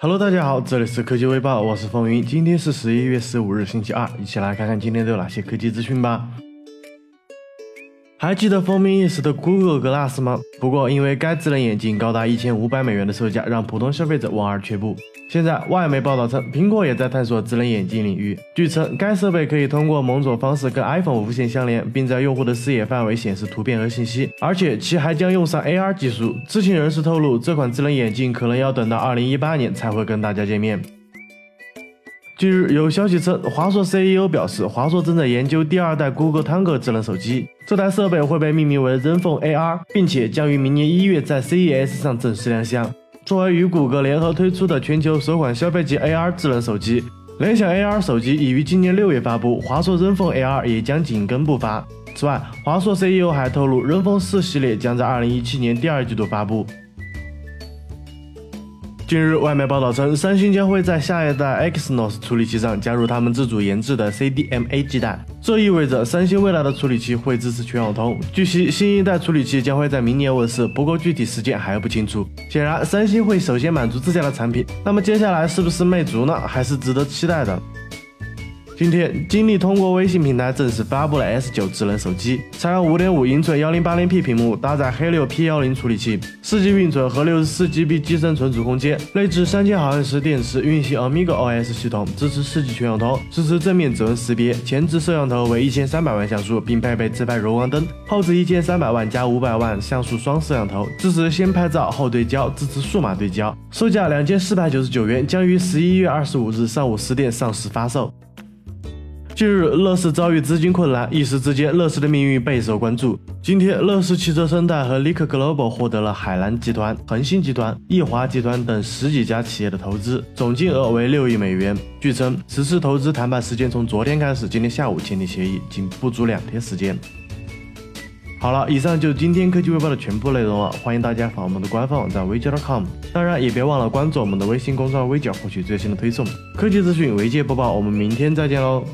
Hello，大家好，这里是科技微报，我是风云。今天是十一月十五日，星期二，一起来看看今天都有哪些科技资讯吧。还记得风靡一时的 Google Glass 吗？不过因为该智能眼镜高达一千五百美元的售价，让普通消费者望而却步。现在，外媒报道称，苹果也在探索智能眼镜领域。据称，该设备可以通过某种方式跟 iPhone 无线相连，并在用户的视野范围显示图片和信息，而且其还将用上 AR 技术。知情人士透露，这款智能眼镜可能要等到2018年才会跟大家见面。近日有消息称，华硕 CEO 表示，华硕正在研究第二代 Google Tango 智能手机，这台设备会被命名为 ZenFone AR，并且将于明年一月在 CES 上正式亮相。作为与谷歌联合推出的全球首款消费级 AR 智能手机，联想 AR 手机已于今年六月发布，华硕 ZenFone AR 也将紧跟步伐。此外，华硕 CEO 还透露，ZenFone 4系列将在二零一七年第二季度发布。近日，外媒报道称，三星将会在下一代 Exynos 处理器上加入他们自主研制的 CDMA 基带，这意味着三星未来的处理器会支持全网通。据悉，新一代处理器将会在明年问世，不过具体时间还不清楚。显然，三星会首先满足自家的产品，那么接下来是不是魅族呢？还是值得期待的。今天，金立通过微信平台正式发布了 S9 智能手机，采用5.5英寸 1080P 屏幕，搭载黑六 P10 处理器，4G 运存和 64GB 机身存储空间，内置3000毫安时电池，运行 Amiga OS 系统，支持 4G 全网通，支持正面指纹识别，前置摄像头为1300万像素，并配备自拍柔光灯，后置1300万加500万像素双摄像头，支持先拍照后对焦，支持数码对焦，售价2499元，将于11月25日上午十点上市发售。近日，乐视遭遇资金困难，一时之间，乐视的命运备受关注。今天，乐视汽车生态和 l i k Global 获得了海南集团、恒星集团、易华集团等十几家企业的投资，总金额为六亿美元。据称，此次投资谈判时间从昨天开始，今天下午签订协议，仅不足两天时间。好了，以上就是今天科技微报的全部内容了。欢迎大家访问我们的官方网站微界 .com，当然也别忘了关注我们的微信公众号微角，获取最新的推送科技资讯、微界播报。我们明天再见喽！